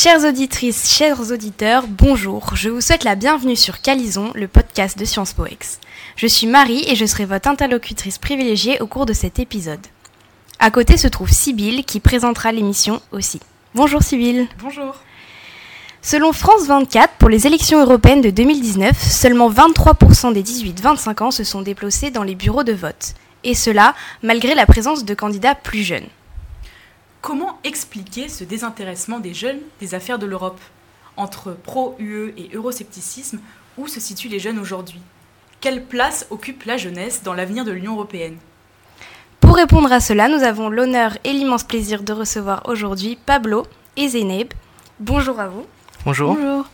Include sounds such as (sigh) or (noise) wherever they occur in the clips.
Chères auditrices, chers auditeurs, bonjour. Je vous souhaite la bienvenue sur Calison, le podcast de Sciences Po X. Je suis Marie et je serai votre interlocutrice privilégiée au cours de cet épisode. À côté se trouve Sybille qui présentera l'émission aussi. Bonjour Sybille. Bonjour. Selon France 24, pour les élections européennes de 2019, seulement 23% des 18-25 ans se sont déplacés dans les bureaux de vote. Et cela malgré la présence de candidats plus jeunes. Comment expliquer ce désintéressement des jeunes des affaires de l'Europe Entre pro-UE et euroscepticisme, où se situent les jeunes aujourd'hui? Quelle place occupe la jeunesse dans l'avenir de l'Union européenne? Pour répondre à cela, nous avons l'honneur et l'immense plaisir de recevoir aujourd'hui Pablo et Zeynep. Bonjour à vous. Bonjour. Bonjour.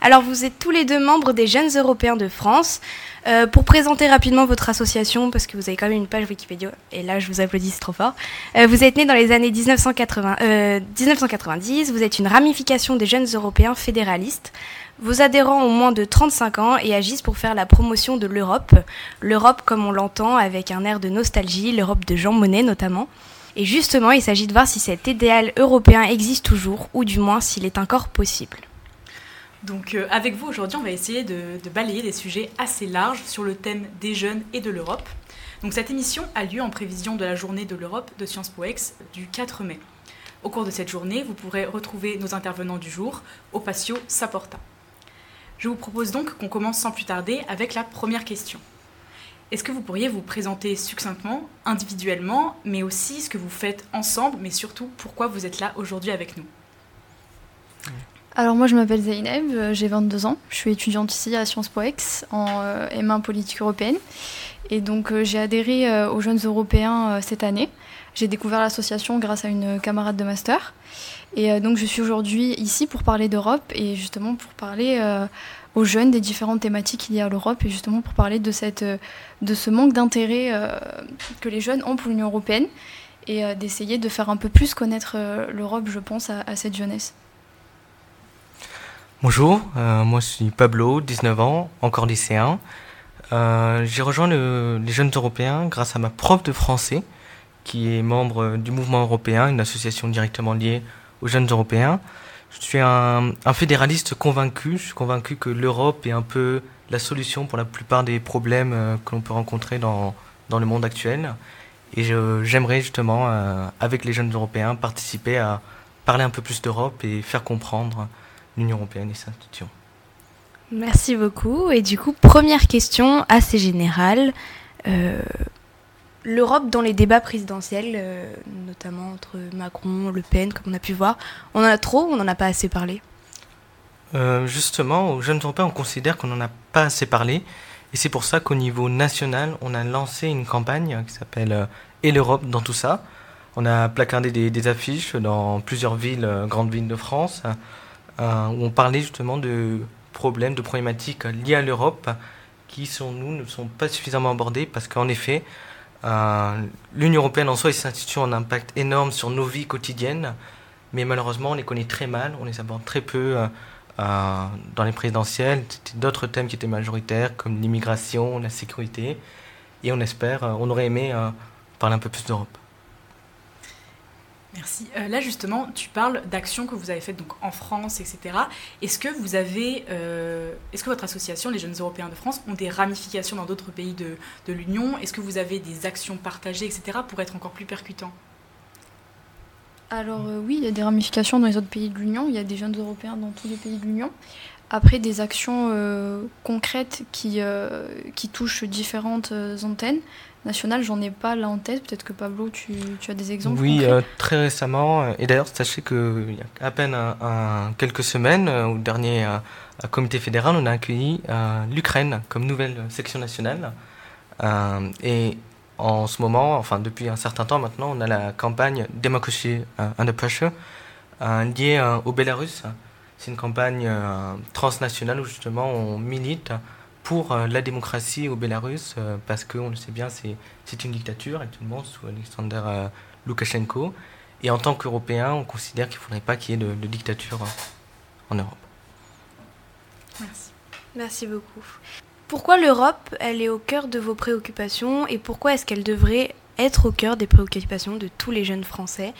Alors vous êtes tous les deux membres des Jeunes Européens de France. Euh, pour présenter rapidement votre association, parce que vous avez quand même une page Wikipédia, et là je vous applaudis, trop fort. Euh, vous êtes né dans les années 1980, euh, 1990, vous êtes une ramification des Jeunes Européens fédéralistes. Vos adhérents ont moins de 35 ans et agissent pour faire la promotion de l'Europe. L'Europe comme on l'entend avec un air de nostalgie, l'Europe de Jean Monnet notamment. Et justement, il s'agit de voir si cet idéal européen existe toujours, ou du moins s'il est encore possible. Donc euh, avec vous aujourd'hui, on va essayer de, de, balayer des sujets assez larges sur le thème des jeunes et de l'Europe. Donc cette émission a lieu en prévision de la journée de l'Europe de Sciences Po Ex du 4 mai. Au cours de cette journée, vous pourrez retrouver nos intervenants du jour au patio Saporta. Je vous propose donc qu'on commence sans plus tarder avec la première question. Est-ce que vous pourriez vous présenter succinctement, individuellement, mais aussi ce que vous faites ensemble, mais surtout pourquoi vous êtes là aujourd'hui avec nous? Alors moi je m'appelle Zeynep, euh, j'ai 22 ans, je suis étudiante ici à Sciences Po Ex en euh, M1 politique européenne et donc euh, j'ai adhéré aux Jeunes Européens cette année. J'ai découvert l'association grâce à une camarade de master et donc je suis aujourd'hui ici pour parler d'Europe et justement pour parler aux jeunes des différentes thématiques liées à l'Europe et justement pour parler de, cette, de ce manque d'intérêt que les jeunes ont pour l'Union européenne et d'essayer de faire un peu plus connaître l'Europe, je pense, à cette jeunesse. Bonjour, euh, moi je suis Pablo, 19 ans, encore lycéen. Euh, J'ai rejoint le, les Jeunes Européens grâce à ma prof de français, qui est membre du Mouvement Européen, une association directement liée aux Jeunes Européens. Je suis un, fédéraliste convaincu, je suis convaincu que l'Europe est un peu la solution pour la plupart des problèmes euh, que l'on peut rencontrer dans, dans le monde actuel. Et j'aimerais justement, avec les Jeunes Européens, participer à parler un peu plus d'Europe et faire comprendre l'Union européenne et ses institutions. Merci beaucoup. Et du coup, première question assez générale. Euh, L'Europe dans les débats présidentiels, euh, notamment entre Macron, Le Pen, comme on a pu voir, on en a trop ou on n'en a pas assez parlé? Euh, Justement, aux jeunes européens, on considère qu'on n'en a pas assez parlé. Et c'est pour ça qu'au niveau national, on a lancé une campagne qui s'appelle euh, Et l'Europe dans tout ça. On a placardé des, des affiches dans plusieurs villes, grandes villes de France. Euh, où on parlait justement de problèmes, de problématiques liées à l'Europe qui, selon nous, ne sont pas suffisamment abordées parce qu'en effet, euh, l'Union européenne en soi et ses institutions ont un impact énorme sur nos vies quotidiennes, mais malheureusement, on les connaît très mal, on les aborde très peu euh, euh dans les présidentielles. C'était d'autres thèmes qui étaient majoritaires, comme l'immigration, la sécurité, et on espère, euh, on aurait aimé euh, parler un peu plus d'Europe. Merci. Euh, là, justement, tu parles d'actions que vous avez faites donc, en France, etc. Est-ce que vous avez, euh, est-ce que votre association, les Jeunes Européens de France, ont des ramifications dans d'autres pays de, l'Union? Est-ce que vous avez des actions partagées, etc., pour être encore plus percutant Alors euh, oui, il y a des ramifications dans les autres pays de l'Union. Il y a des Jeunes Européens dans tous les pays de l'Union. Après, des actions concrètes qui, qui touchent différentes antennes nationales, j'en ai pas là en tête. Peut-être que Pablo, tu, tu, as des exemples Oui, euh, très récemment. Et d'ailleurs, sachez qu'il y a à peine un, un, quelques semaines, euh, au dernier euh, comité fédéral, on a accueilli l'Ukraine comme nouvelle section nationale. et en ce moment, enfin depuis un certain temps maintenant, on a la campagne Democracy Under Pressure liée au Bélarus. C'est une campagne transnationale où justement on milite pour euh, la démocratie au Bélarus, euh, parce qu'on le sait bien, c'est une dictature actuellement sous Alexander euh, Loukachenko. Et en tant qu'Européens, on considère qu'il ne faudrait pas qu'il y ait de, de dictature en Europe. Merci. Merci beaucoup. Pourquoi l'Europe, elle est au cœur de vos préoccupations et pourquoi est-ce qu'elle devrait être au cœur des préoccupations de tous les jeunes Français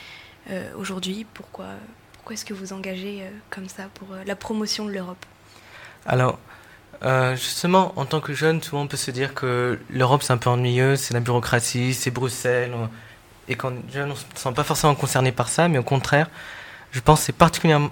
euh, aujourd'hui? Pourquoi, pourquoi est-ce que vous engagez comme ça pour la promotion de l'Europe? Alors, justement, en tant que jeune, souvent on peut se dire que l'Europe c'est un peu ennuyeux, c'est la bureaucratie, c'est Bruxelles, et quand jeune on ne se sent pas forcément concerné par ça, mais au contraire, je pense que c'est particulièrement,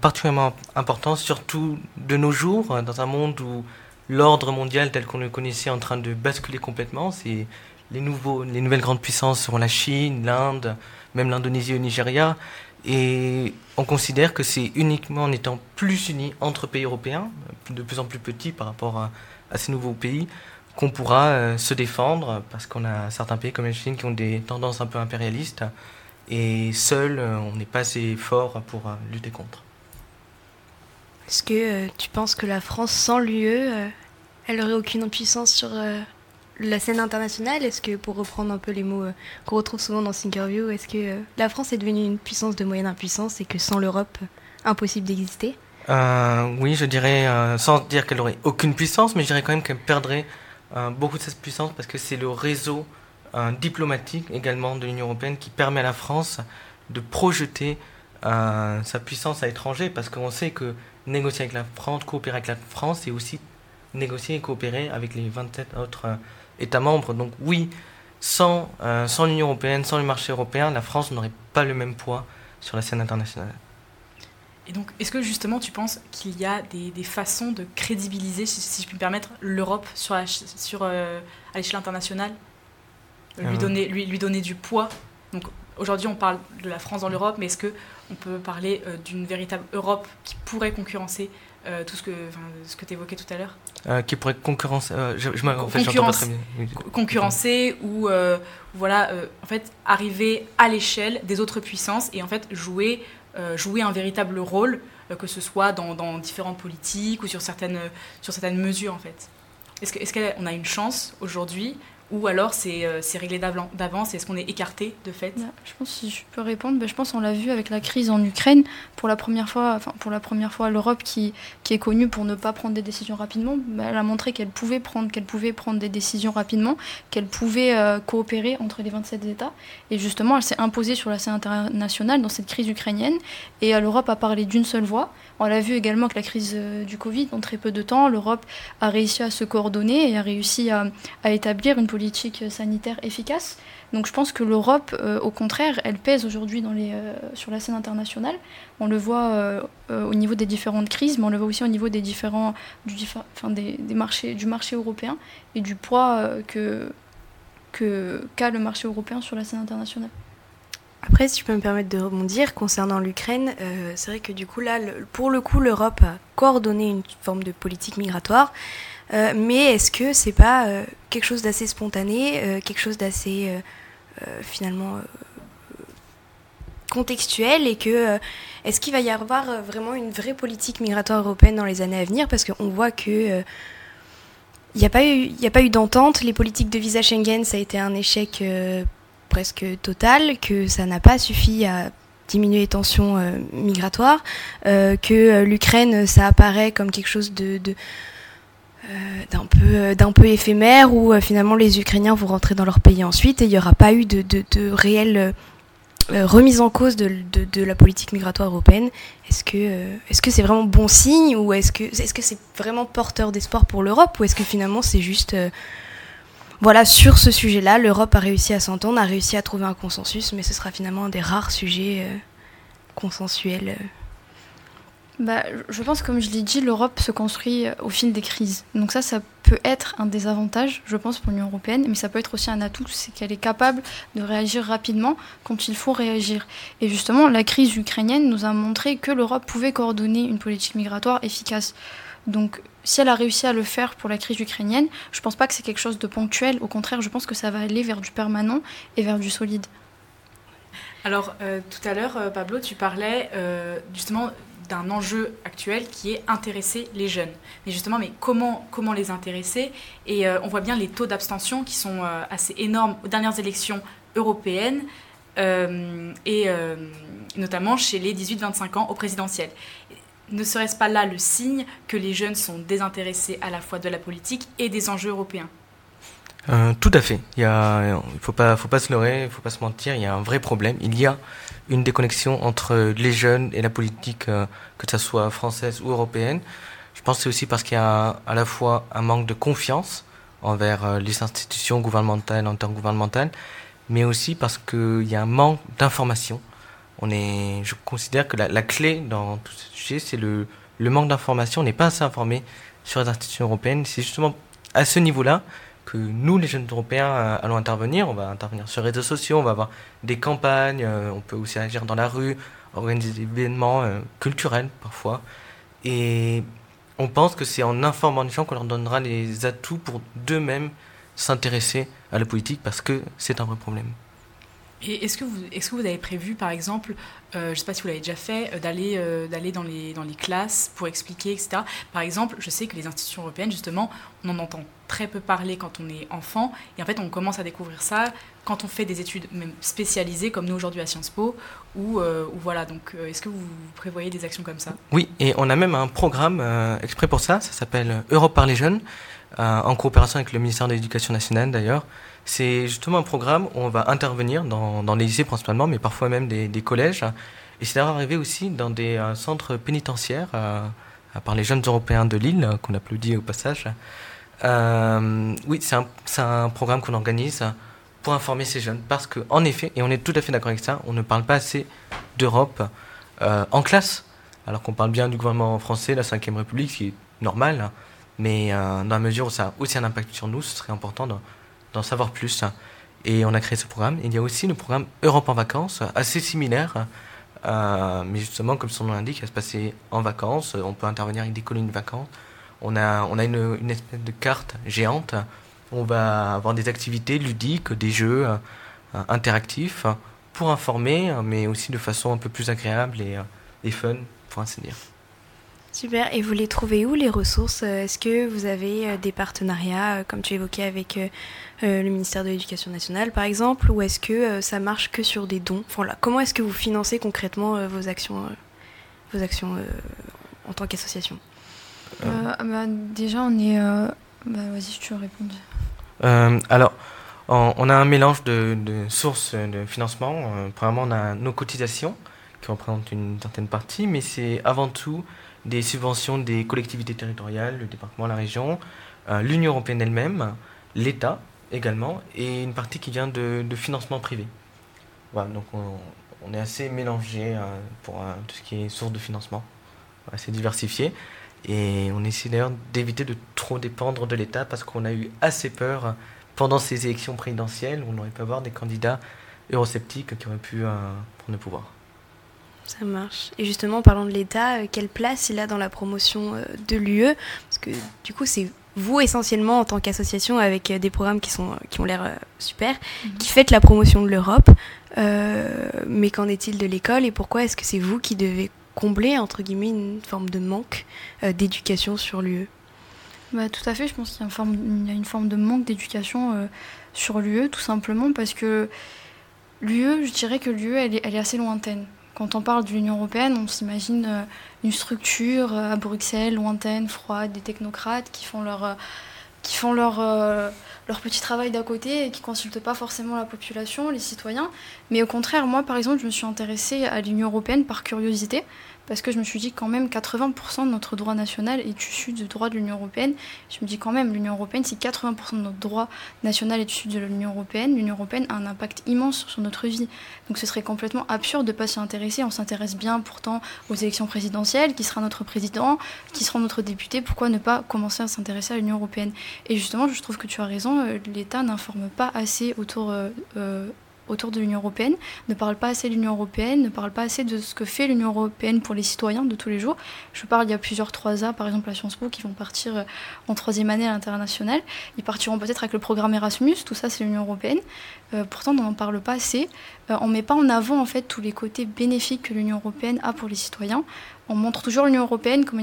particulièrement important, surtout de nos jours, dans un monde où l'ordre mondial tel qu'on le connaissait est en train de basculer complètement. C'est les, nouveaux, les nouvelles grandes puissances seront la Chine, l'Inde, même l'Indonésie et le Nigeria. Et on considère que c'est uniquement en étant plus unis entre pays européens, de plus en plus petits par rapport à, ces nouveaux pays, qu'on pourra euh, se défendre, parce qu'on a certains pays comme la Chine qui ont des tendances un peu impérialistes, et seul, euh, on n'est pas assez fort pour euh, lutter contre. Est-ce que tu penses que la France, sans l'UE, elle aurait aucune puissance sur la scène internationale Est-ce que, pour reprendre un peu les mots euh, qu'on retrouve souvent dans Thinkerview, est-ce que euh, la France est devenue une puissance de moyenne impuissance et que sans l'Europe, euh, impossible d'exister? Oui, je dirais, sans dire qu'elle aurait aucune puissance, mais je dirais quand même qu'elle perdrait beaucoup de cette puissance parce que c'est le réseau diplomatique également de l'Union européenne qui permet à la France de projeter sa puissance à l'étranger parce qu'on sait que négocier avec la France, coopérer avec la France, c'est aussi négocier et coopérer avec les 27 autres États membres. Donc oui, sans, euh, sans l'Union européenne, sans le marché européen, la France n'aurait pas le même poids sur la scène internationale. Et donc, est-ce que justement tu penses qu'il y a des, des, façons de crédibiliser, si, je puis me permettre, l'Europe sur, sur euh, à l'échelle internationale? Lui, euh. donner, lui, lui donner du poids Donc aujourd'hui on parle de la France dans l'Europe, mais est-ce qu'on peut parler d'une véritable Europe qui pourrait concurrencer euh, tout ce que, ce que tu évoquais tout à l'heure euh, Qui pourrait concurrencer. Euh, je, je en fait, pas très bien. Concurrencer ou voilà, en fait, arriver à l'échelle des autres puissances et en fait jouer, jouer un véritable rôle, que ce soit dans, dans, différentes politiques ou sur certaines, sur certaines mesures en fait. Est-ce qu'on est qu'on a une chance aujourd'hui ou alors c'est euh, réglé d'avance Est-ce qu'on est écarté de fait Je pense si je peux répondre, ben, je pense on l'a vu avec la crise en Ukraine. Pour la première fois, enfin pour la première fois l'Europe qui, qui est connue pour ne pas prendre des décisions rapidement, ben, elle a montré qu'elle pouvait prendre qu'elle pouvait prendre des décisions rapidement, qu'elle pouvait euh, coopérer entre les 27 États. Et justement elle s'est imposée sur la scène internationale dans cette crise ukrainienne. Et euh, l'Europe a parlé d'une seule voix. On l'a vu également avec la crise du Covid, en très peu de temps, l'Europe a réussi à se coordonner et a réussi à, à établir une politique politique sanitaire efficace. Donc je pense que l'Europe, euh, au contraire, elle pèse aujourd'hui euh, sur la scène internationale. On le voit euh, au niveau des différentes crises, mais on le voit aussi au niveau des différents, du, enfin, des, marchés, du marché européen et du poids que qu'a le marché européen sur la scène internationale. Après, si je peux me permettre de rebondir concernant l'Ukraine, c'est vrai que du coup là, pour le coup, l'Europe a coordonné une forme de politique migratoire. Euh, mais est-ce que c'est pas euh, quelque chose d'assez spontané, euh, quelque chose d'assez finalement contextuel et que est-ce qu'il va y avoir vraiment une vraie politique migratoire européenne dans les années à venir? Parce qu'on voit que il n'y a pas eu, eu d'entente. Les politiques de visa Schengen, ça a été un échec presque total, que ça n'a pas suffi à diminuer les tensions migratoires, que l'Ukraine, ça apparaît comme quelque chose de, d'un peu, euh, d'un peu éphémère où euh, finalement les Ukrainiens vont rentrer dans leur pays ensuite et il n'y aura pas eu de, de, réelle remise en cause de, de, la politique migratoire européenne. Est-ce que c'est vraiment bon signe ou est-ce que est-ce que c'est vraiment porteur d'espoir pour l'Europe ou est-ce que finalement c'est juste voilà sur ce sujet-là l'Europe a réussi à s'entendre, a réussi à trouver un consensus, mais ce sera finalement un des rares sujets consensuels bah, je pense, comme je l'ai dit, l'Europe se construit euh, au fil des crises. Donc ça, ça peut être un désavantage, je pense, pour l'Union européenne, mais ça peut être aussi un atout, c'est qu'elle est capable de réagir rapidement quand il faut réagir. Et justement, la crise ukrainienne nous a montré que l'Europe pouvait coordonner une politique migratoire efficace. Donc, si elle a réussi à le faire pour la crise ukrainienne, je ne pense pas que c'est quelque chose de ponctuel. Au contraire, je pense que ça va aller vers du permanent et vers du solide. Alors, euh, tout à l'heure, euh, Pablo, tu parlais justement d'un enjeu actuel qui est intéresser les jeunes. Mais justement, mais comment, comment les intéresser? Et euh, on voit bien les taux d'abstention qui sont euh, assez énormes aux dernières élections européennes euh, et notamment chez les 18-25 ans au présidentiel. Ne serait-ce pas là le signe que les jeunes sont désintéressés à la fois de la politique et des enjeux européens? Tout à fait. Il ne faut pas, faut pas se leurrer, il ne faut pas se mentir. Il y a un vrai problème. Il y a une déconnexion entre les jeunes et la politique, euh, que ce soit française ou européenne. Je pense que c'est aussi parce qu'il y a à la fois un manque de confiance envers euh, les institutions gouvernementales, intergouvernementales, mais aussi parce qu'il y a un manque d'information. On est, je considère que la, clé dans tout ce sujet, c'est le, le manque d'information. On n'est pas assez informé sur les institutions européennes. C'est justement à ce niveau-là que nous, les jeunes Européens, euh, allons intervenir. On va intervenir sur les réseaux sociaux, on va avoir des campagnes, euh, on peut aussi agir dans la rue, organiser des événements euh, culturels parfois. Et on pense que c'est en informant les gens qu'on leur donnera les atouts pour d'eux-mêmes s'intéresser à la politique parce que c'est un vrai problème. Est-ce que, vous, est que vous avez prévu, par exemple, euh, je ne sais pas si vous l'avez déjà fait, euh, d'aller euh, d'aller dans, les, dans les classes pour expliquer, etc. Par exemple, je sais que les institutions européennes, justement, on en entend très peu parler quand on est enfant, et en fait, on commence à découvrir ça quand on fait des études même spécialisées, comme nous aujourd'hui à Sciences Po, ou voilà. Donc, est-ce que vous prévoyez des actions comme ça? Oui, et on a même un programme exprès pour ça, ça s'appelle Europe par les jeunes, en coopération avec le ministère de l'Éducation nationale d'ailleurs. C'est justement un programme où on va intervenir dans, dans les lycées principalement, mais parfois même des, collèges. Et c'est arrivé aussi dans des euh, centres pénitentiaires, euh, à part les jeunes européens de Lille, qu'on applaudit au passage. Euh, oui, c'est un, un, programme qu'on organise pour informer ces jeunes. Parce qu'en effet, et on est tout à fait d'accord avec ça, on ne parle pas assez d'Europe en classe. Alors qu'on parle bien du gouvernement français, la Ve République, ce qui est normal. Mais dans la mesure où ça a aussi un impact sur nous, ce serait important de d'en savoir plus. Et on a créé ce programme. Il y a aussi le programme Europe en vacances, assez similaire, euh, mais justement, comme son nom l'indique, va se passer en vacances. On peut intervenir avec des colonies de vacances. On a, on a une, espèce de carte géante. On va avoir des activités ludiques, des jeux euh, interactifs pour informer, mais aussi de façon un peu plus agréable et, euh, et fun pour ainsi dire. Super. Et vous les trouvez où les ressources? Est-ce que vous avez euh, des partenariats, euh, comme tu évoquais, avec euh, le ministère de l'Éducation nationale, par exemple, ou est-ce que ça marche que sur des dons? Voilà. Comment est-ce que vous financez concrètement vos actions, vos actions en tant qu'association? Bah, Déjà, on est. Bah, Vas-y, tu veux répondre. alors, on, a un mélange de, de sources de financement. premièrement, on a nos cotisations qui représentent une certaine partie, mais c'est avant tout des subventions des collectivités territoriales, le département, la région, euh, l'Union européenne elle-même, l'État également, et une partie qui vient de, financement privé. Voilà, donc on, est assez mélangé euh, pour euh, tout ce qui est source de financement, assez diversifié. Et on essaie d'ailleurs d'éviter de trop dépendre de l'État parce qu'on a eu assez peur pendant ces élections présidentielles où on aurait pu avoir des candidats eurosceptiques qui auraient pu prendre le pouvoir. Ça marche. Et justement, en parlant de l'État, euh, quelle place il a dans la promotion euh, de l'UE Parce que du coup, c'est vous essentiellement en tant qu'association avec euh, des programmes qui, sont, qui ont l'air super, mhm. qui faites la promotion de l'Europe. mais qu'en est-il de l'école et pourquoi est-ce que c'est vous qui devez combler, entre guillemets, une forme de manque d'éducation sur l'UE bah, Tout à fait, je pense qu'il y a une forme, y a une forme de manque d'éducation sur l'UE, tout simplement parce que l'UE, je dirais que l'UE, elle elle est assez lointaine. Quand on parle de l'Union européenne, on s'imagine euh, une structure euh, à Bruxelles, lointaine, froide, des technocrates qui font leur, euh, petit travail d'à côté et qui ne consultent pas forcément la population, les citoyens. Mais au contraire, moi, par exemple, je me suis intéressée à l'Union européenne par curiosité parce que je me suis dit quand même 80% de notre droit national est issu du droit de l'Union européenne. Je me dis quand même, l'Union européenne, si 80% de notre droit national est issu de l'Union européenne, l'Union européenne a un impact immense sur notre vie. Donc ce serait complètement absurde de ne pas s'y intéresser. On s'intéresse bien pourtant aux élections présidentielles, qui sera notre président, qui sera notre député? Pourquoi ne pas commencer à s'intéresser à l'Union européenne? Et justement, je trouve que tu as raison, euh, l'État n'informe pas assez autour... Euh, euh, autour de l'Union européenne, ne parle pas assez de l'Union européenne, ne parle pas assez de ce que fait l'Union européenne pour les citoyens de tous les jours. Je parle, il y a plusieurs 3A, par exemple à Sciences Po, qui vont partir euh, en troisième année à l'international. Ils partiront peut-être avec le programme Erasmus, tout ça c'est l'Union européenne. Euh, pourtant, on n'en parle pas assez. Euh, on ne met pas en avant en fait tous les côtés bénéfiques que l'Union européenne a pour les citoyens on montre toujours l'Union européenne comme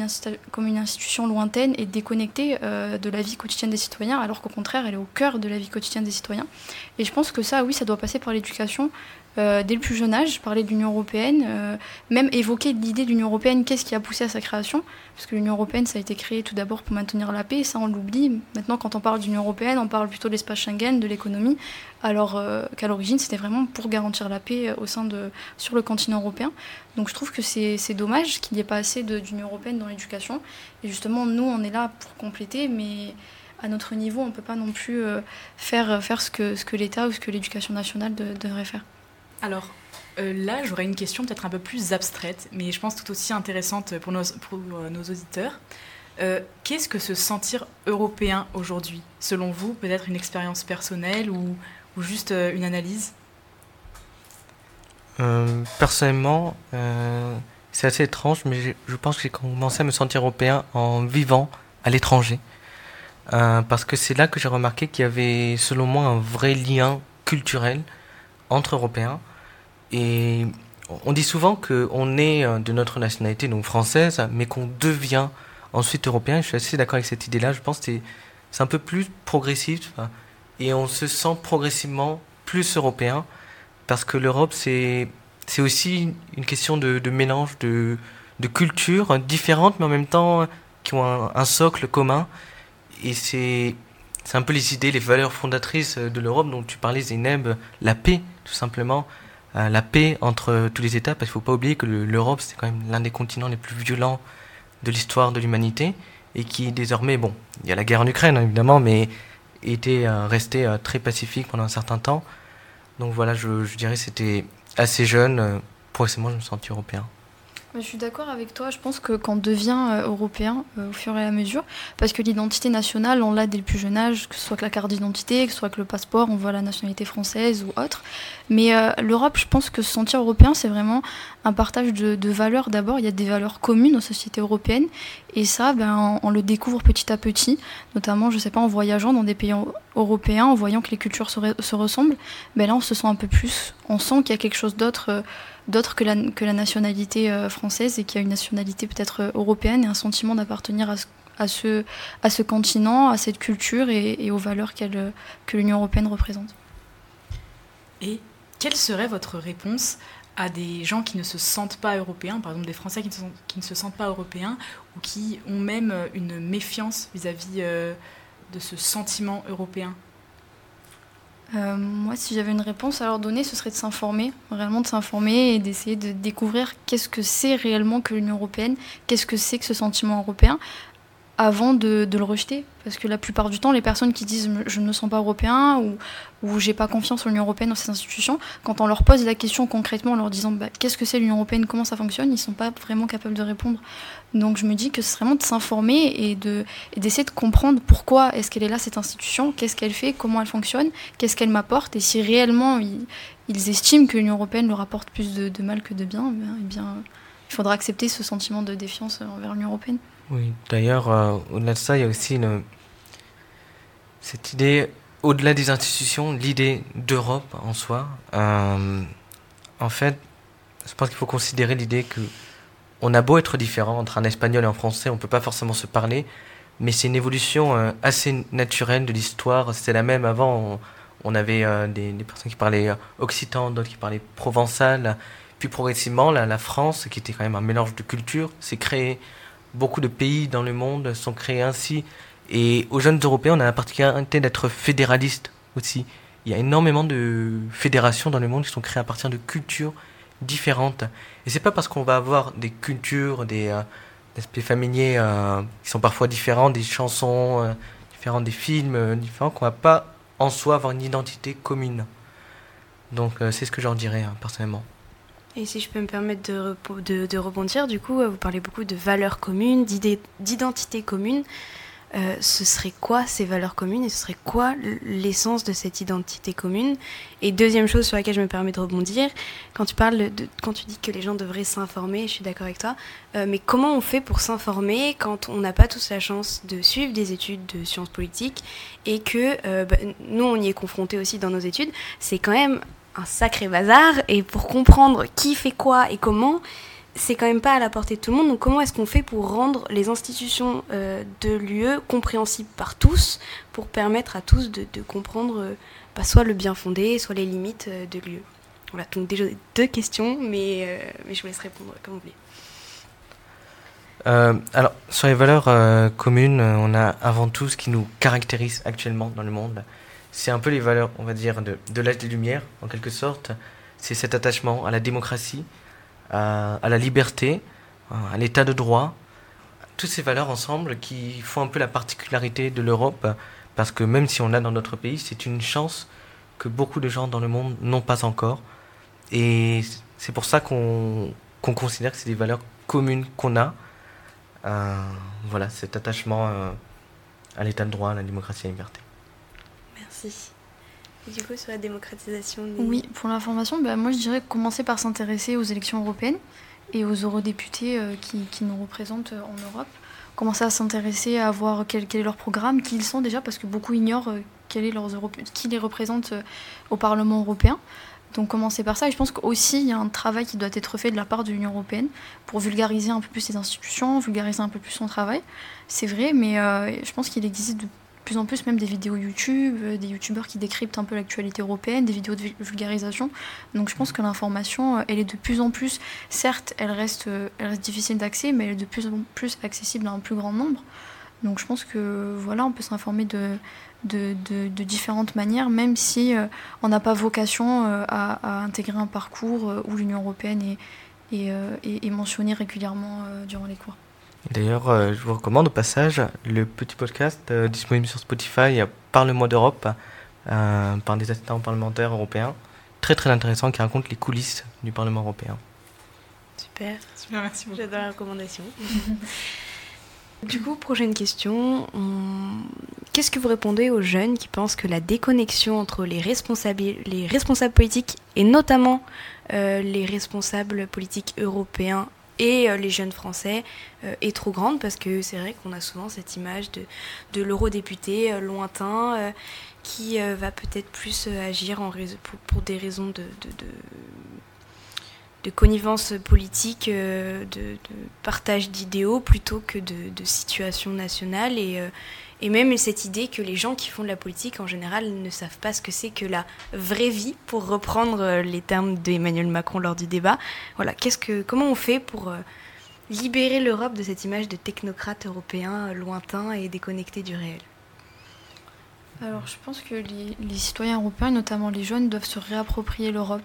une, institution lointaine et déconnectée euh, de la vie quotidienne des citoyens, alors qu'au contraire, elle est au cœur de la vie quotidienne des citoyens. Et je pense que ça, oui, ça doit passer par l'éducation. Dès le plus jeune âge, parler de l'Union européenne, même évoquer l'idée de l'Union européenne, qu'est-ce qui a poussé à sa création? Parce que l'Union européenne, ça a été créé tout d'abord pour maintenir la paix, ça on l'oublie. Maintenant, quand on parle d'Union européenne, on parle plutôt de l'espace Schengen, de l'économie, alors qu'à l'origine, c'était vraiment pour garantir la paix au sein de, sur le continent européen. Donc je trouve que c'est dommage qu'il n'y ait pas assez d'Union européenne dans l'éducation. Et justement, nous, on est là pour compléter, mais à notre niveau, on ne peut pas non plus euh, faire, faire ce que, ce que l'État ou ce que l'éducation nationale devrait faire. Alors, euh, là, j'aurais une question peut-être un peu plus abstraite, mais je pense tout aussi intéressante pour nos, euh, auditeurs. Qu'est-ce que se sentir européen aujourd'hui Selon vous, peut-être une expérience personnelle ou, ou juste une analyse? Personnellement, c'est assez étrange, mais je pense que j'ai commencé à me sentir européen en vivant à l'étranger. Euh, parce que c'est là que j'ai remarqué qu'il y avait, selon moi, un vrai lien culturel entre Européens. Et on dit souvent qu'on est euh, de notre nationalité, donc française, mais qu'on devient ensuite européen. Je suis assez d'accord avec cette idée-là. Je pense que c'est un peu plus progressif. Et on se sent progressivement plus européen. Parce que l'Europe, c'est aussi une question de, mélange de, de, cultures différentes, mais en même temps qui ont un socle commun et c'est un peu les idées, les valeurs fondatrices de l'Europe dont tu parlais, Zeynep, la paix, tout simplement. Euh, la paix entre tous les États, parce qu'il ne faut pas oublier que l'Europe, c'est quand même l'un des continents les plus violents de l'histoire de l'humanité, et qui désormais, bon, il y a la guerre en Ukraine, évidemment, mais était euh, resté euh, très pacifique pendant un certain temps. Donc voilà, je, dirais c'était assez jeune, progressivement je me sens européen. Je suis d'accord avec toi. Je pense que qu'on devient euh, européen euh, au fur et à mesure, parce que l'identité nationale, on l'a dès le plus jeune âge, que ce soit que la carte d'identité, que ce soit que le passeport, on voit la nationalité française ou autre. Mais euh, l'Europe, je pense que se sentir européen, c'est vraiment un partage de, valeurs. D'abord, il y a des valeurs communes aux sociétés européennes, et ça, ben, on, le découvre petit à petit, notamment, je sais pas, en voyageant dans des pays européens, en voyant que les cultures se, se ressemblent. Ben là, on se sent un peu plus, on sent qu'il y a quelque chose d'autre d'autres que la, que la nationalité euh, française et qui a une nationalité peut-être euh, européenne et un sentiment d'appartenir à ce, à, ce, à ce continent, à cette culture et, aux valeurs qu'elle, que l'Union européenne représente. Et quelle serait votre réponse à des gens qui ne se sentent pas européens, par exemple des Français qui ne, se sentent pas européens ou qui ont même une méfiance vis-à-vis euh, de ce sentiment européen. Euh, moi, si j'avais une réponse à leur donner, ce serait de s'informer, réellement de s'informer et d'essayer de découvrir qu'est-ce que c'est réellement que l'Union européenne, qu'est-ce que c'est que ce sentiment européen, avant de, le rejeter. Parce que la plupart du temps, les personnes qui disent je ne me sens pas européen ou, ou j'ai pas confiance en l'Union européenne, dans ces institutions, quand on leur pose la question concrètement en leur disant bah, qu'est-ce que c'est l'Union européenne, comment ça fonctionne, ils sont pas vraiment capables de répondre. Donc je me dis que c'est vraiment de s'informer et d'essayer de, comprendre pourquoi est-ce qu'elle est là, cette institution, qu'est-ce qu'elle fait, comment elle fonctionne, qu'est-ce qu'elle m'apporte, et si réellement ils, estiment que l'Union européenne leur apporte plus de, mal que de bien, eh bien, il faudra accepter ce sentiment de défiance envers l'Union européenne. Oui, d'ailleurs, euh, au-delà de ça, il y a aussi cette idée, au-delà des institutions, l'idée d'Europe en soi. Euh, en fait, je pense qu'il faut considérer l'idée que on a beau être différent entre un espagnol et un français, on ne peut pas forcément se parler, mais c'est une évolution euh, assez naturelle de l'histoire. C'était la même avant, on, avait des, personnes qui parlaient occitan, d'autres qui parlaient provençal. Puis progressivement, la France, qui était quand même un mélange de cultures, s'est créée beaucoup de pays dans le monde sont créés ainsi. Et aux jeunes Européens, on a la particularité d'être fédéralistes aussi. Il y a énormément de fédérations dans le monde qui sont créées à partir de cultures différentes. Et c'est pas parce qu'on va avoir des cultures, des euh, aspects familiers euh, qui sont parfois différents, des chansons euh, différentes, des films différents, qu'on va pas en soi avoir une identité commune. Donc c'est ce que j'en dirais hein, personnellement. Et si je peux me permettre de, rebondir, du coup, euh, vous parlez beaucoup de valeurs communes, d'identité commune. Euh, ce serait quoi ces valeurs communes et ce serait quoi l'essence de cette identité commune? Et deuxième chose sur laquelle je me permets de rebondir, quand tu parles de, quand tu dis que les gens devraient s'informer, je suis d'accord avec toi, euh, mais comment on fait pour s'informer quand on n'a pas tous la chance de suivre des études de sciences politiques et que bah, nous on y est confrontés aussi dans nos études, c'est quand même un sacré bazar et pour comprendre qui fait quoi et comment, c'est quand même pas à la portée de tout le monde. Donc comment est-ce qu'on fait pour rendre les institutions euh, de l'UE compréhensibles par tous, pour permettre à tous de, comprendre euh, bah, soit le bien fondé, soit les limites euh, de l'UE Voilà, donc déjà deux questions, mais, mais je vous laisse répondre comme vous voulez. alors, sur les valeurs communes, on a avant tout ce qui nous caractérise actuellement dans le monde. C'est un peu les valeurs, on va dire, de, l'âge des Lumières, en quelque sorte. C'est cet attachement à la démocratie, à, à la liberté, à l'état de droit, toutes ces valeurs ensemble qui font un peu la particularité de l'Europe, parce que même si on l'a dans notre pays, c'est une chance que beaucoup de gens dans le monde n'ont pas encore. Et c'est pour ça qu'on considère que c'est des valeurs communes qu'on a. Euh, voilà, cet attachement euh, à l'état de droit, à la démocratie et à la liberté. Merci. Et du coup, sur la démocratisation Oui, pour l'information, bah, moi je dirais commencer par s'intéresser aux élections européennes et aux eurodéputés euh, qui, qui, nous représentent euh, en Europe. Commencer à s'intéresser à voir quel, quel, est leur programme, qui ils sont déjà, parce que beaucoup ignorent euh, quel est leurs qui les représente au Parlement européen. Donc commencer par ça. Et je pense qu'aussi, il y a un travail qui doit être fait de la part de l'Union européenne pour vulgariser un peu plus ses institutions, vulgariser un peu plus son travail. C'est vrai, mais je pense qu'il existe de plus en plus même des vidéos YouTube, euh, des youtubeurs qui décryptent un peu l'actualité européenne, des vidéos de vulgarisation. Donc je pense que l'information, euh, elle est de plus en plus, certes, elle reste, euh, elle reste difficile d'accès, mais elle est de plus en plus accessible à un plus grand nombre. Donc je pense que voilà, on peut s'informer de, de, différentes manières, même si on n'a pas vocation à, intégrer un parcours où l'Union européenne est, est, est, mentionnée régulièrement durant les cours. D'ailleurs, euh, je vous recommande au passage le petit podcast euh, disponible sur Spotify par le mois d'Europe, euh, par des assistants parlementaires européens. Très très intéressant qui raconte les coulisses du Parlement européen. Super. Super, merci beaucoup. J'adore la recommandation. (laughs) du coup, prochaine question. Qu'est-ce que vous répondez aux jeunes qui pensent que la déconnexion entre les responsables, les responsables politiques et notamment les responsables politiques européens et euh, les jeunes Français euh, est trop grande parce que c'est vrai qu'on a souvent cette image de, de l'eurodéputé euh, lointain qui va peut-être plus agir en pour, pour, des raisons de, de, de, connivence politique, de, partage d'idéaux plutôt que de, situation nationale et même cette idée que les gens qui font de la politique en général ne savent pas ce que c'est que la vraie vie, pour reprendre euh, les termes d'Emmanuel Macron lors du débat. Voilà, qu'est-ce que, comment on fait pour euh, libérer l'Europe de cette image de technocrate européen lointain et déconnecté du réel? Alors je pense que les, citoyens européens, notamment les jeunes, doivent se réapproprier l'Europe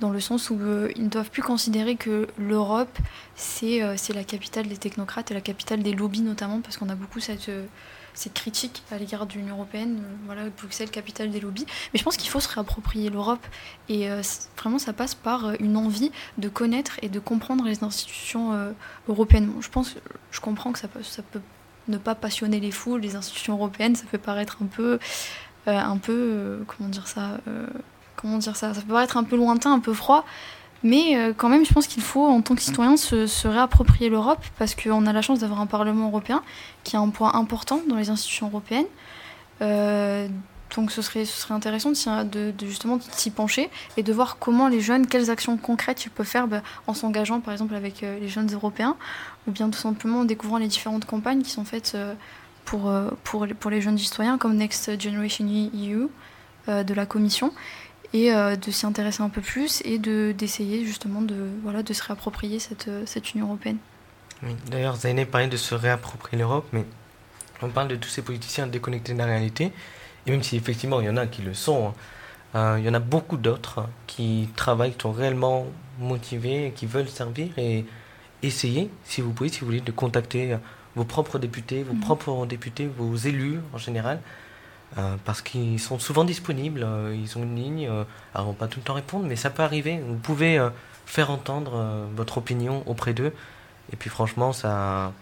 dans le sens où euh, ils ne doivent plus considérer que l'Europe, c'est la capitale des technocrates et la capitale des lobbies notamment, parce qu'on a beaucoup cette, cette critique à l'égard de l'Union européenne, euh, voilà, Bruxelles, capitale des lobbies. Mais je pense qu'il faut se réapproprier l'Europe. Et euh, vraiment, ça passe par euh, une envie de connaître et de comprendre les institutions européennes. je pense, je comprends que ça peut, ça peut ne pas passionner les foules, les institutions européennes, ça peut paraître un peu, un peu, comment dire ça, comment dire ça, ça peut paraître un peu lointain, un peu froid. Mais euh, quand même, je pense qu'il faut, en tant que citoyen, se, réapproprier l'Europe parce qu'on a la chance d'avoir un Parlement européen qui a un poids important dans les institutions européennes. Euh, donc ce serait, intéressant de, justement s'y pencher et de voir comment les jeunes, quelles actions concrètes ils peuvent faire bah, en s'engageant par exemple avec euh, les jeunes européens ou bien tout simplement en découvrant les différentes campagnes qui sont faites pour, les jeunes citoyens comme Next Generation EU de la Commission et euh, de s'y intéresser un peu plus et de, d'essayer justement de, voilà, de se réapproprier cette, euh, cette Union européenne. Oui. D'ailleurs, Zainé parlait de se réapproprier l'Europe, mais on parle de tous ces politiciens déconnectés de la réalité, et même si effectivement il y en a qui le sont, hein, euh, il y en a beaucoup d'autres qui travaillent, qui sont réellement motivés, qui veulent servir, et essayez, si vous pouvez, si vous voulez, de contacter vos propres députés, vos mmh. propres députés, vos élus en général, euh, parce qu'ils sont souvent disponibles, euh, ils ont une ligne, euh, alors on va pas tout le temps répondre, mais ça peut arriver. Vous pouvez faire entendre votre opinion auprès d'eux, et puis franchement, ça,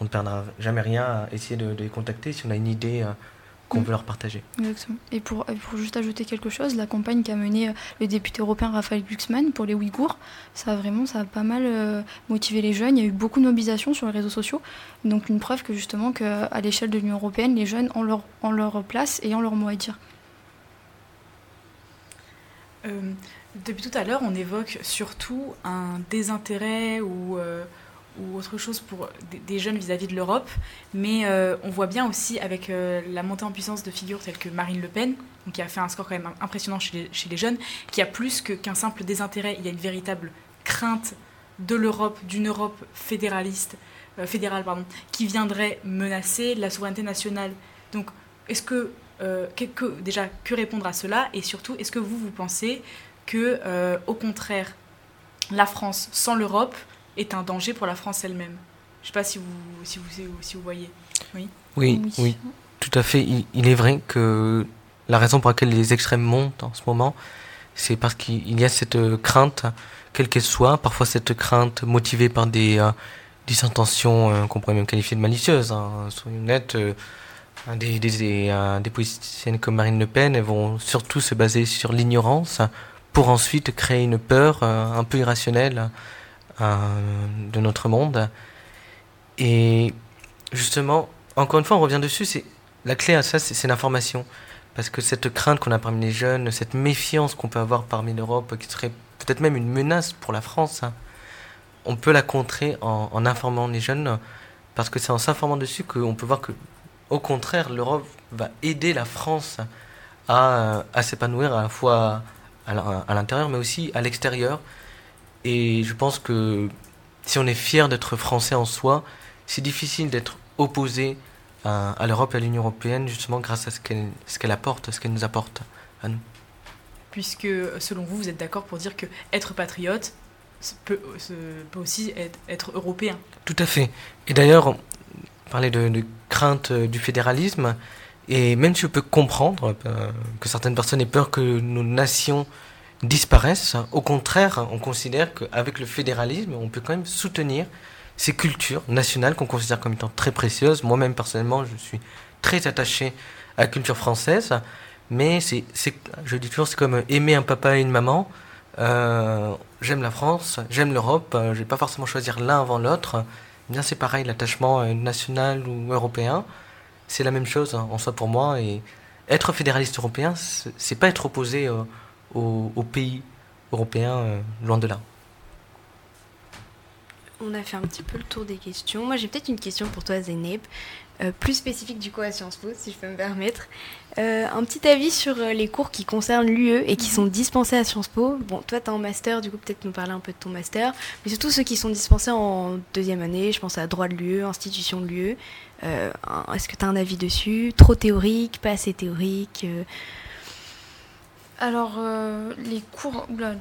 on ne perdra jamais rien à essayer de, de les contacter si on a une idée qu'on mm. veut leur partager. Exactement. Et pour, pour juste ajouter quelque chose, la campagne qu'a menée euh, le député européen Raphaël Glucksmann pour les Ouïghours, ça a vraiment ça a pas mal euh, motivé les jeunes. Il y a eu beaucoup de mobilisation sur les réseaux sociaux. Donc une preuve que justement qu'à l'échelle de l'Union européenne, les jeunes ont leur, ont leur place et ont leur mot à dire. Euh, depuis tout à l'heure, on évoque surtout un désintérêt ou ou autre chose pour des, jeunes vis-à-vis de l'Europe, mais on voit bien aussi avec la montée en puissance de figures telles que Marine Le Pen, qui a fait un score quand même impressionnant chez les, jeunes, qui a plus qu'un simple désintérêt, il y a une véritable crainte de l'Europe, d'une Europe fédéraliste, fédérale, pardon, qui viendrait menacer la souveraineté nationale. Donc, est-ce que euh, déjà, que répondre à cela? Et surtout, est-ce que vous, vous pensez que, euh, au contraire, la France sans l'Europe est un danger pour la France elle-même Je ne sais pas si vous, si, vous, si vous voyez. Oui, oui, oui. tout à fait. Il, est vrai que la raison pour laquelle les extrêmes montent en ce moment, c'est parce qu'il y a cette crainte, quelle qu'elle soit, parfois cette crainte motivée par des, euh, des intentions qu'on pourrait même qualifier de malicieuses. Hein, soyons honnêtes des, des, euh, des, politiciennes comme Marine Le Pen elles vont surtout se baser sur l'ignorance pour ensuite créer une peur euh, un peu irrationnelle euh, de notre monde. Et justement, encore une fois, on revient dessus, c'est la clé à ça, c'est l'information. Parce que cette crainte qu'on a parmi les jeunes, cette méfiance qu'on peut avoir parmi l'Europe, qui serait peut-être même une menace pour la France, hein, on peut la contrer en, en informant les jeunes, parce que c'est en s'informant dessus qu'on peut voir que au contraire, l'Europe va aider la France à, s'épanouir à la fois à l'intérieur, mais aussi à l'extérieur. Et je pense que si on est fier d'être français en soi, c'est difficile d'être opposé à, l'Europe et à l'Union européenne, justement grâce à ce qu'elle qu'elle apporte, ce qu'elle nous apporte à nous. Puisque, selon vous, vous êtes d'accord pour dire que être patriote peut, peut aussi être, être européen? Tout à fait. Et d'ailleurs, parler de, crainte euh, du fédéralisme. Et même si je peux comprendre euh, que certaines personnes aient peur que nos nations disparaissent, au contraire, on considère qu'avec le fédéralisme, on peut quand même soutenir ces cultures nationales qu'on considère comme étant très précieuses. Moi-même, personnellement, je suis très attaché à la culture française, mais c'est, je dis toujours, c'est comme aimer un papa et une maman. Euh, j'aime la France, j'aime l'Europe, je ne vais pas forcément choisir l'un avant l'autre bien c'est pareil, l'attachement euh, national ou européen, c'est la même chose hein, en soi pour moi. Et être fédéraliste européen, c'est pas être opposé euh, aux, pays européens, euh, loin de là. On a fait un petit peu le tour des questions. Moi, j'ai peut-être une question pour toi, Zeynep. Euh, plus spécifique du coup à Sciences Po, si je peux me permettre. Euh, un petit avis sur les cours qui concernent l'UE et qui sont dispensés à Sciences Po. Bon, toi, tu es en master, du coup, peut-être nous parler un peu de ton master, mais surtout ceux qui sont dispensés en deuxième année, je pense à droit de l'UE, institution de l'UE. Est-ce que tu as un avis dessus? Trop théorique, pas assez théorique alors, les cours, la,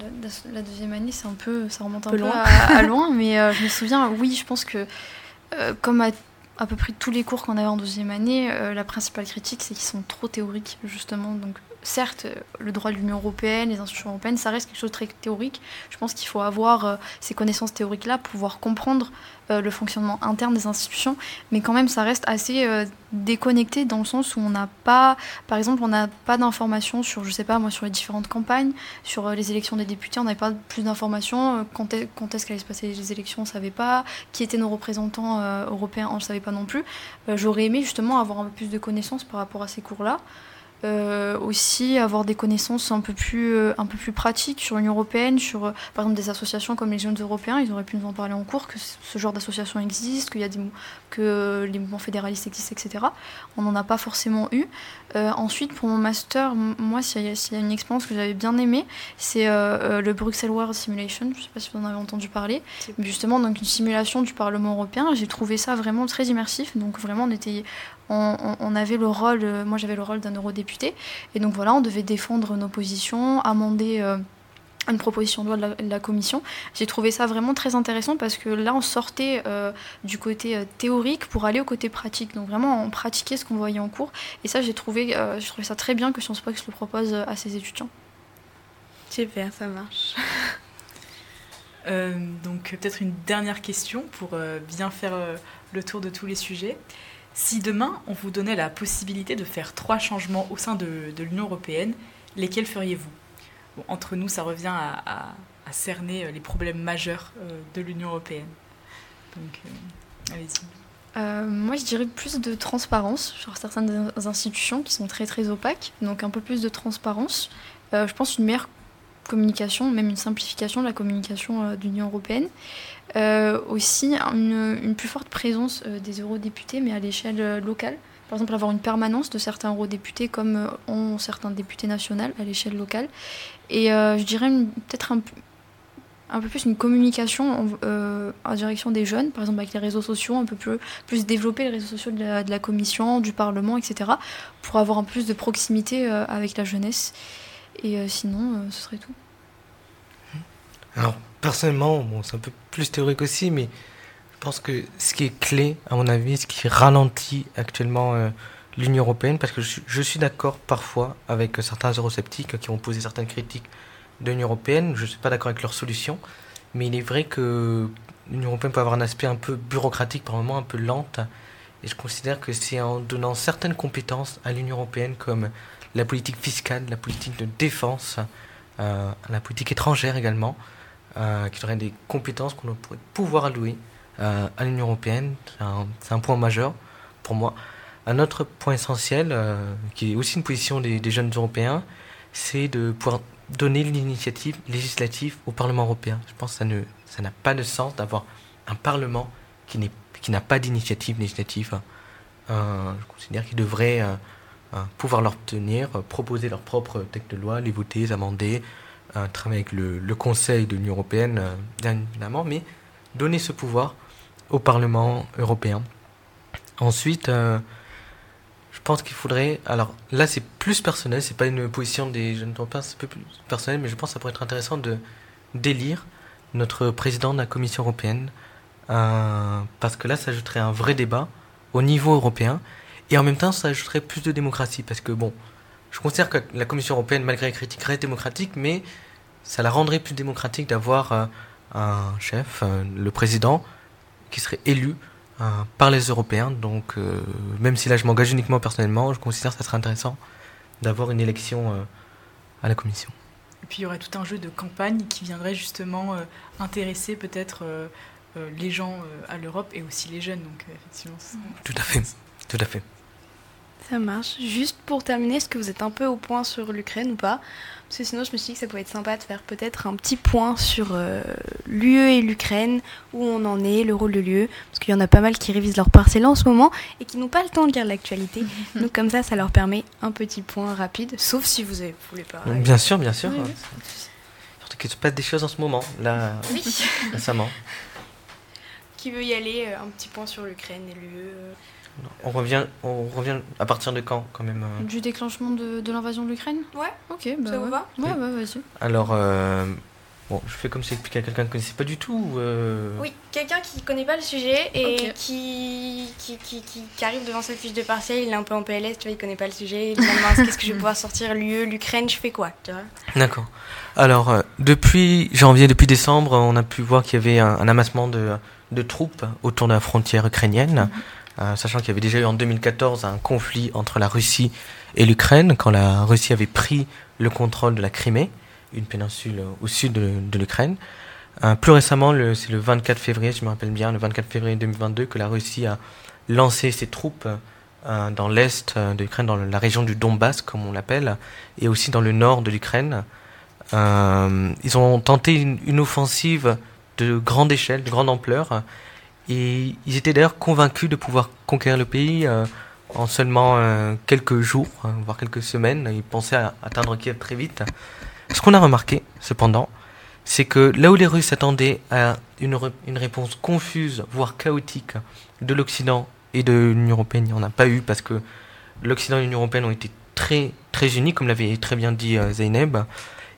deuxième année, c'est un peu, ça remonte un, peu, loin. À, (laughs) loin, mais je me souviens, oui, je pense que comme à à peu près tous les cours qu'on avait en deuxième année, euh, la principale critique, c'est qu'ils sont trop théoriques, justement. Donc, certes, le droit de l'Union européenne, les institutions européennes, ça reste quelque chose de très théorique. Je pense qu'il faut avoir euh, ces connaissances théoriques-là pour pouvoir comprendre euh, le fonctionnement interne des institutions, mais quand même, ça reste assez euh, déconnecté dans le sens où on n'a pas, par exemple, on n'a pas d'informations sur, je sais pas, moi, sur les différentes campagnes, sur les élections des députés, on n'avait pas plus d'informations. Quand, est, quand est-ce qu'allaient se passer les élections, on ne savait pas. Qui étaient nos représentants européens, on ne savait pas non plus. J'aurais aimé justement avoir un peu plus de connaissances par rapport à ces cours-là. Euh, aussi avoir des connaissances un peu plus, euh, un peu plus pratiques sur l'Union européenne, sur euh, par exemple des associations comme les Jeunes Européens. Ils auraient pu nous en parler en cours, que ce genre d'association existe, qu'il y a des, que les mouvements fédéralistes existent, etc. On n'en a pas forcément eu. ensuite, pour mon master, moi, s'il y, a une expérience que j'avais bien aimée, c'est le Bruxelles World Simulation. Je ne sais pas si vous en avez entendu parler. Mais justement, donc une simulation du Parlement européen. J'ai trouvé ça vraiment très immersif. Donc vraiment, on était on, avait le rôle, euh, moi j'avais le rôle d'un eurodéputé, et donc voilà, on devait défendre nos positions, amender euh, une proposition de loi de la, commission. J'ai trouvé ça vraiment très intéressant parce que là, on sortait euh, du côté théorique pour aller au côté pratique. Donc vraiment, on pratiquait ce qu'on voyait en cours, et ça, j'ai trouvé, trouvé ça très bien que Sciences Po le propose à ses étudiants. Super, ça marche. (laughs) donc peut-être une dernière question pour bien faire le tour de tous les sujets. Si demain, on vous donnait la possibilité de faire trois changements au sein de, l'Union européenne, lesquels feriez-vous? Entre nous, ça revient à, cerner euh, les problèmes majeurs euh, de l'Union européenne. Donc, euh, allez-y. moi, je dirais plus de transparence sur certaines institutions qui sont très très opaques, donc un peu plus de transparence. je pense une meilleure communication, même une simplification de la communication de l'Union européenne. aussi une, une, plus forte présence des eurodéputés, mais à l'échelle locale. Par exemple, avoir une permanence de certains eurodéputés comme ont certains députés nationaux à l'échelle locale. Et je dirais peut-être un, un peu plus une communication euh, en, direction des jeunes, par exemple avec les réseaux sociaux, un peu plus, plus développer les réseaux sociaux de la, Commission, du Parlement, etc., pour avoir un peu plus de proximité euh, avec la jeunesse. Et euh, sinon, ce serait tout. Alors, personnellement, bon, c'est un peu plus théorique aussi, mais je pense que ce qui est clé, à mon avis, ce qui ralentit actuellement l'Union européenne, parce que je, suis d'accord parfois avec certains eurosceptiques qui ont posé certaines critiques de l'Union européenne. Je ne suis pas d'accord avec leur solution, mais il est vrai que l'Union européenne peut avoir un aspect un peu bureaucratique, par moments un peu lente. Et je considère que c'est en donnant certaines compétences à l'Union européenne, comme la politique fiscale, la politique de défense, euh, la politique étrangère également, euh, qui aurait des compétences qu'on pourrait pouvoir allouer euh, à l'Union européenne. C'est un, point majeur pour moi. Un autre point essentiel, euh, qui est aussi une position des, jeunes européens, c'est de pouvoir donner l'initiative législative au Parlement européen. Je pense que ça, n'a pas de sens d'avoir un Parlement qui, n'a pas d'initiative législative. Euh, je considère qu'ils devraient euh, euh, pouvoir l'obtenir, proposer leurs propres textes de loi, les voter, les amender, travailler avec le, Conseil de l'Union européenne, bien évidemment, mais donner ce pouvoir au Parlement européen. Ensuite, pense qu'il faudrait. Alors là, c'est plus personnel, c'est pas une position des jeunes européens, c'est un peu plus personnel, mais je pense que ça pourrait être intéressant de d'élire notre président de la Commission européenne, euh, parce que là, ça ajouterait un vrai débat au niveau européen, et en même temps, ça ajouterait plus de démocratie, parce que bon, je considère que la Commission européenne, malgré les critiques, reste démocratique, mais ça la rendrait plus démocratique d'avoir euh, un chef, euh, le président, qui serait élu par les Européens. Donc, euh, même si là je m'engage uniquement personnellement, je considère que ça serait intéressant d'avoir une élection euh, à la Commission. Et puis il y aurait tout un jeu de campagne qui viendrait justement intéresser peut-être les gens à l'Europe et aussi les jeunes. Donc, effectivement, tout à fait. Tout à fait. Ça marche. Juste pour terminer, est-ce que vous êtes un peu au point sur l'Ukraine ou pas? Parce que sinon, je me suis dit que ça pouvait être sympa de faire peut-être un petit point sur euh, l'UE et l'Ukraine, où on en est, le rôle de l'UE, parce qu'il y en a pas mal qui révisent leur parcelle en ce moment et qui n'ont pas le temps de lire l'actualité. (laughs) Donc comme ça, ça leur permet un petit point rapide, sauf si vous ne voulez pas. Bien sûr, bien sûr. Surtout qu'il se passe des choses en ce moment, là, récemment. Qui veut y aller euh, Un petit point sur l'Ukraine et l'UE? On revient, on revient à partir de quand, quand même euh Du déclenchement de, de l'invasion de l'Ukraine? Ouais. Ok, bah ça vous va? Ouais, ouais, vas-y. Alors, euh, bon, je fais comme si quelqu'un qui ne connaissait pas du tout. Euh... Oui, quelqu'un qui ne connaît pas le sujet et qui, qui, qui, qui, arrive devant cette fiche de partiel, il est un peu en PLS, tu vois, il ne connaît pas le sujet, il demande qu'est-ce que je vais pouvoir sortir l'UE, l'Ukraine, je fais quoi, tu vois? D'accord. Alors, euh, depuis janvier, depuis décembre, on a pu voir qu'il y avait un, amassement de, de, troupes autour de la frontière ukrainienne. Mhm. Euh, sachant qu'il y avait déjà eu en 2014 un conflit entre la Russie et l'Ukraine, quand la Russie avait pris le contrôle de la Crimée, une péninsule au sud de, l'Ukraine. Euh, plus récemment, c'est le 24 février, je me rappelle bien, le 24 février 2022, que la Russie a lancé ses troupes euh, dans l'est de l'Ukraine, dans la région du Donbass, comme on l'appelle, et aussi dans le nord de l'Ukraine. ils ont tenté une, offensive de grande échelle, de grande ampleur, et ils étaient d'ailleurs convaincus de pouvoir conquérir le pays euh, en seulement euh, quelques jours, hein, voire quelques semaines. Ils pensaient atteindre Kiev très vite. Ce qu'on a remarqué, cependant, c'est que là où les Russes attendaient à une, une réponse confuse, voire chaotique, de l'Occident et de l'Union européenne, il n'y en a pas eu parce que l'Occident et l'Union européenne ont été très, très unis, comme l'avait très bien dit euh, Zeynep.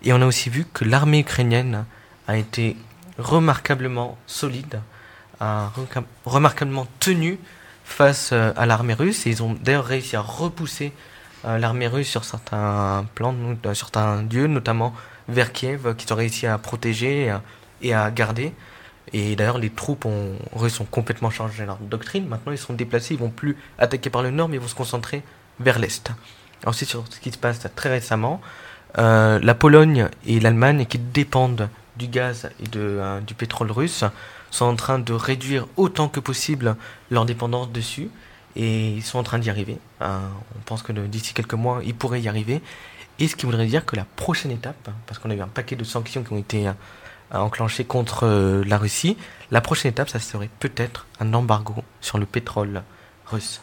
Et on a aussi vu que l'armée ukrainienne a été remarquablement solide remarquablement tenu face euh, à l'armée russe. Ils ont d'ailleurs réussi à repousser euh, l'armée russe sur certains plans, euh, certains lieux, notamment vers Kiev, qu'ils ont réussi à protéger et à garder. Et d'ailleurs, les troupes russes ont complètement changé leur doctrine. Maintenant, ils sont déplacés, ils vont plus attaquer par le nord, mais ils vont se concentrer vers l'est. Ensuite, sur ce qui se passe très récemment, la Pologne et l'Allemagne, qui dépendent du gaz et de, du pétrole russe, sont en train de réduire autant que possible leur dépendance dessus et ils sont en train d'y arriver. Euh, on pense que d'ici quelques mois, ils pourraient y arriver. Et ce qui voudrait dire que la prochaine étape, parce qu'on a eu un paquet de sanctions qui ont été enclenchées contre la Russie, la prochaine étape, ça serait peut-être un embargo sur le pétrole russe.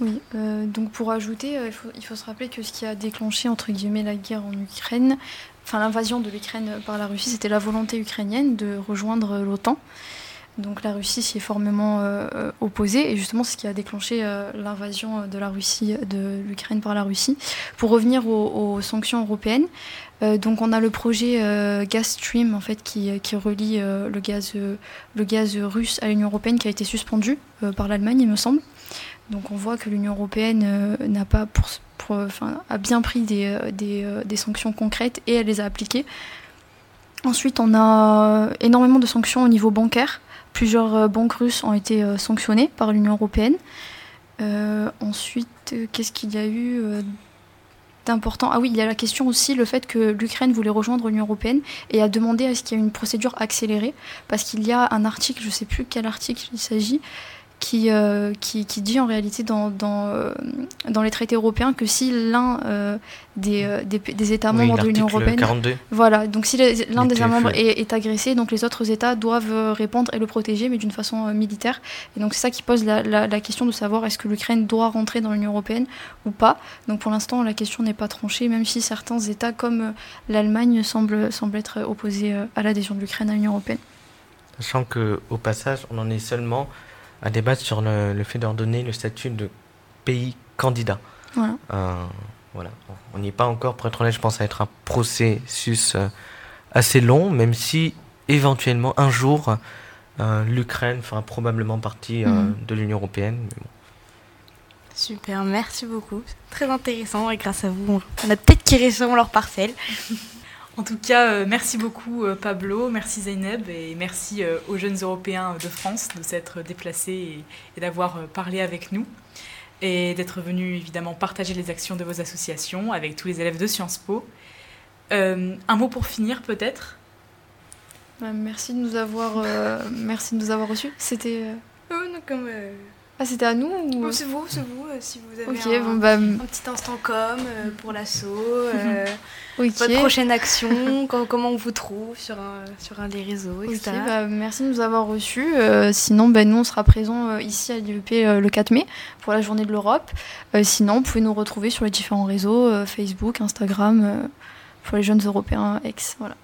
Oui, donc pour ajouter, il, faut, il, faut, se rappeler que ce qui a déclenché entre guillemets la guerre en Ukraine, enfin l'invasion de l'Ukraine par la Russie, c'était la volonté ukrainienne de rejoindre l'OTAN. Donc la Russie s'y est formellement euh, opposée et justement c'est ce qui a déclenché euh, l'invasion de la Russie, de l'Ukraine par la Russie. Pour revenir aux, sanctions européennes, euh, donc on a le projet Gas Stream en fait qui, relie le gaz le gaz russe à l'Union européenne qui a été suspendu par l'Allemagne il me semble. Donc on voit que l'Union européenne n'a pas pour, a bien pris des, des, des sanctions concrètes et elle les a appliquées. Ensuite, on a énormément de sanctions au niveau bancaire. Plusieurs euh, banques russes ont été euh, sanctionnées par l'Union européenne. Euh, ensuite, qu'est-ce qu'il y a eu d'important? Ah oui, il y a la question aussi, le fait que l'Ukraine voulait rejoindre l'Union européenne et a demandé à ce qu'il y ait une procédure accélérée, parce qu'il y a un article, je ne sais plus quel article il s'agit, qui, euh, qui, qui, dit en réalité dans, dans, euh, dans les traités européens que si l'un euh, des, des, des, États membres de l'Union européenne. 42. Voilà, donc si l'un des États membres est, est, agressé, donc les autres États doivent répondre et le protéger, mais d'une façon militaire. Et donc c'est ça qui pose la, la, la, question de savoir est-ce que l'Ukraine doit rentrer dans l'Union européenne ou pas. Donc pour l'instant, la question n'est pas tranchée, même si certains États comme l'Allemagne semblent, semblent être opposés à l'adhésion de l'Ukraine à l'Union européenne. Sachant qu'au passage, on en est seulement à débattre sur le, le fait d'ordonner le statut de pays candidat. Voilà. Euh, voilà. On n'y est pas encore, pour être honnête, je pense à être un processus euh, assez long, même si éventuellement un jour euh, l'Ukraine fera probablement partie euh, Mhm. de l'Union européenne. Mais bon. Super, merci beaucoup. Très intéressant et grâce à vous, on a peut-être qui récemment leur parcelle. En tout cas, euh, merci beaucoup euh, Pablo, merci Zeynep et merci euh, aux jeunes Européens de France de s'être déplacés et, et d'avoir euh, parlé avec nous et d'être venus évidemment partager les actions de vos associations avec tous les élèves de Sciences Po. Euh, un mot pour finir peut-être? Ouais, merci de nous avoir, euh, merci de nous avoir reçus. C'était, euh, Oh, non, comme, euh, ah, c'était à nous ou... oh, c'est vous, c'est vous, euh, si vous avez Ok, un, bon bah, un petit instant com euh, pour l'assaut, euh, (laughs) ok. votre prochaine action, (laughs) com- comment on vous trouve sur un, sur un des réseaux, etc. bah, merci de nous avoir reçus. Euh, sinon, bah, nous, on sera présents euh, ici à l'IEP euh, le 4 mai pour la journée de l'Europe. Euh, sinon, vous pouvez nous retrouver sur les différents réseaux, euh, Facebook, Instagram, euh, pour les jeunes européens ex. Voilà.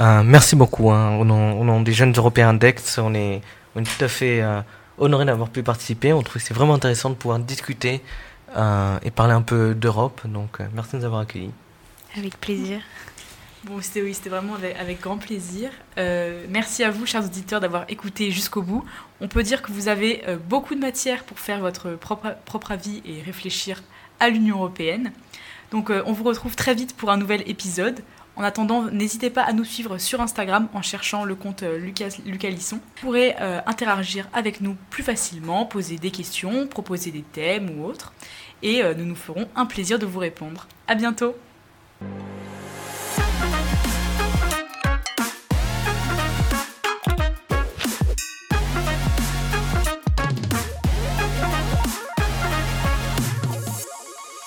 Euh, merci beaucoup. Hein. Au, nom, au nom des jeunes Européens d'Aix, on est, on est tout à fait euh, honoré d'avoir pu participer. On trouve que c'est vraiment intéressant de pouvoir discuter euh, et parler un peu d'Europe. Donc, euh, merci de nous avoir accueillis. Avec plaisir. Bon, c'était oui, c'était vraiment avec, avec grand plaisir. Euh, merci à vous, chers auditeurs, d'avoir écouté jusqu'au bout. On peut dire que vous avez euh, beaucoup de matière pour faire votre propre, propre avis et réfléchir à l'Union européenne. Donc, euh, on vous retrouve très vite pour un nouvel épisode. En attendant, n'hésitez pas à nous suivre sur Instagram en cherchant le compte euh, Lucas, Lisson. Vous pourrez euh, interagir avec nous plus facilement, poser des questions, proposer des thèmes ou autres. Et euh, nous nous ferons un plaisir de vous répondre. À bientôt!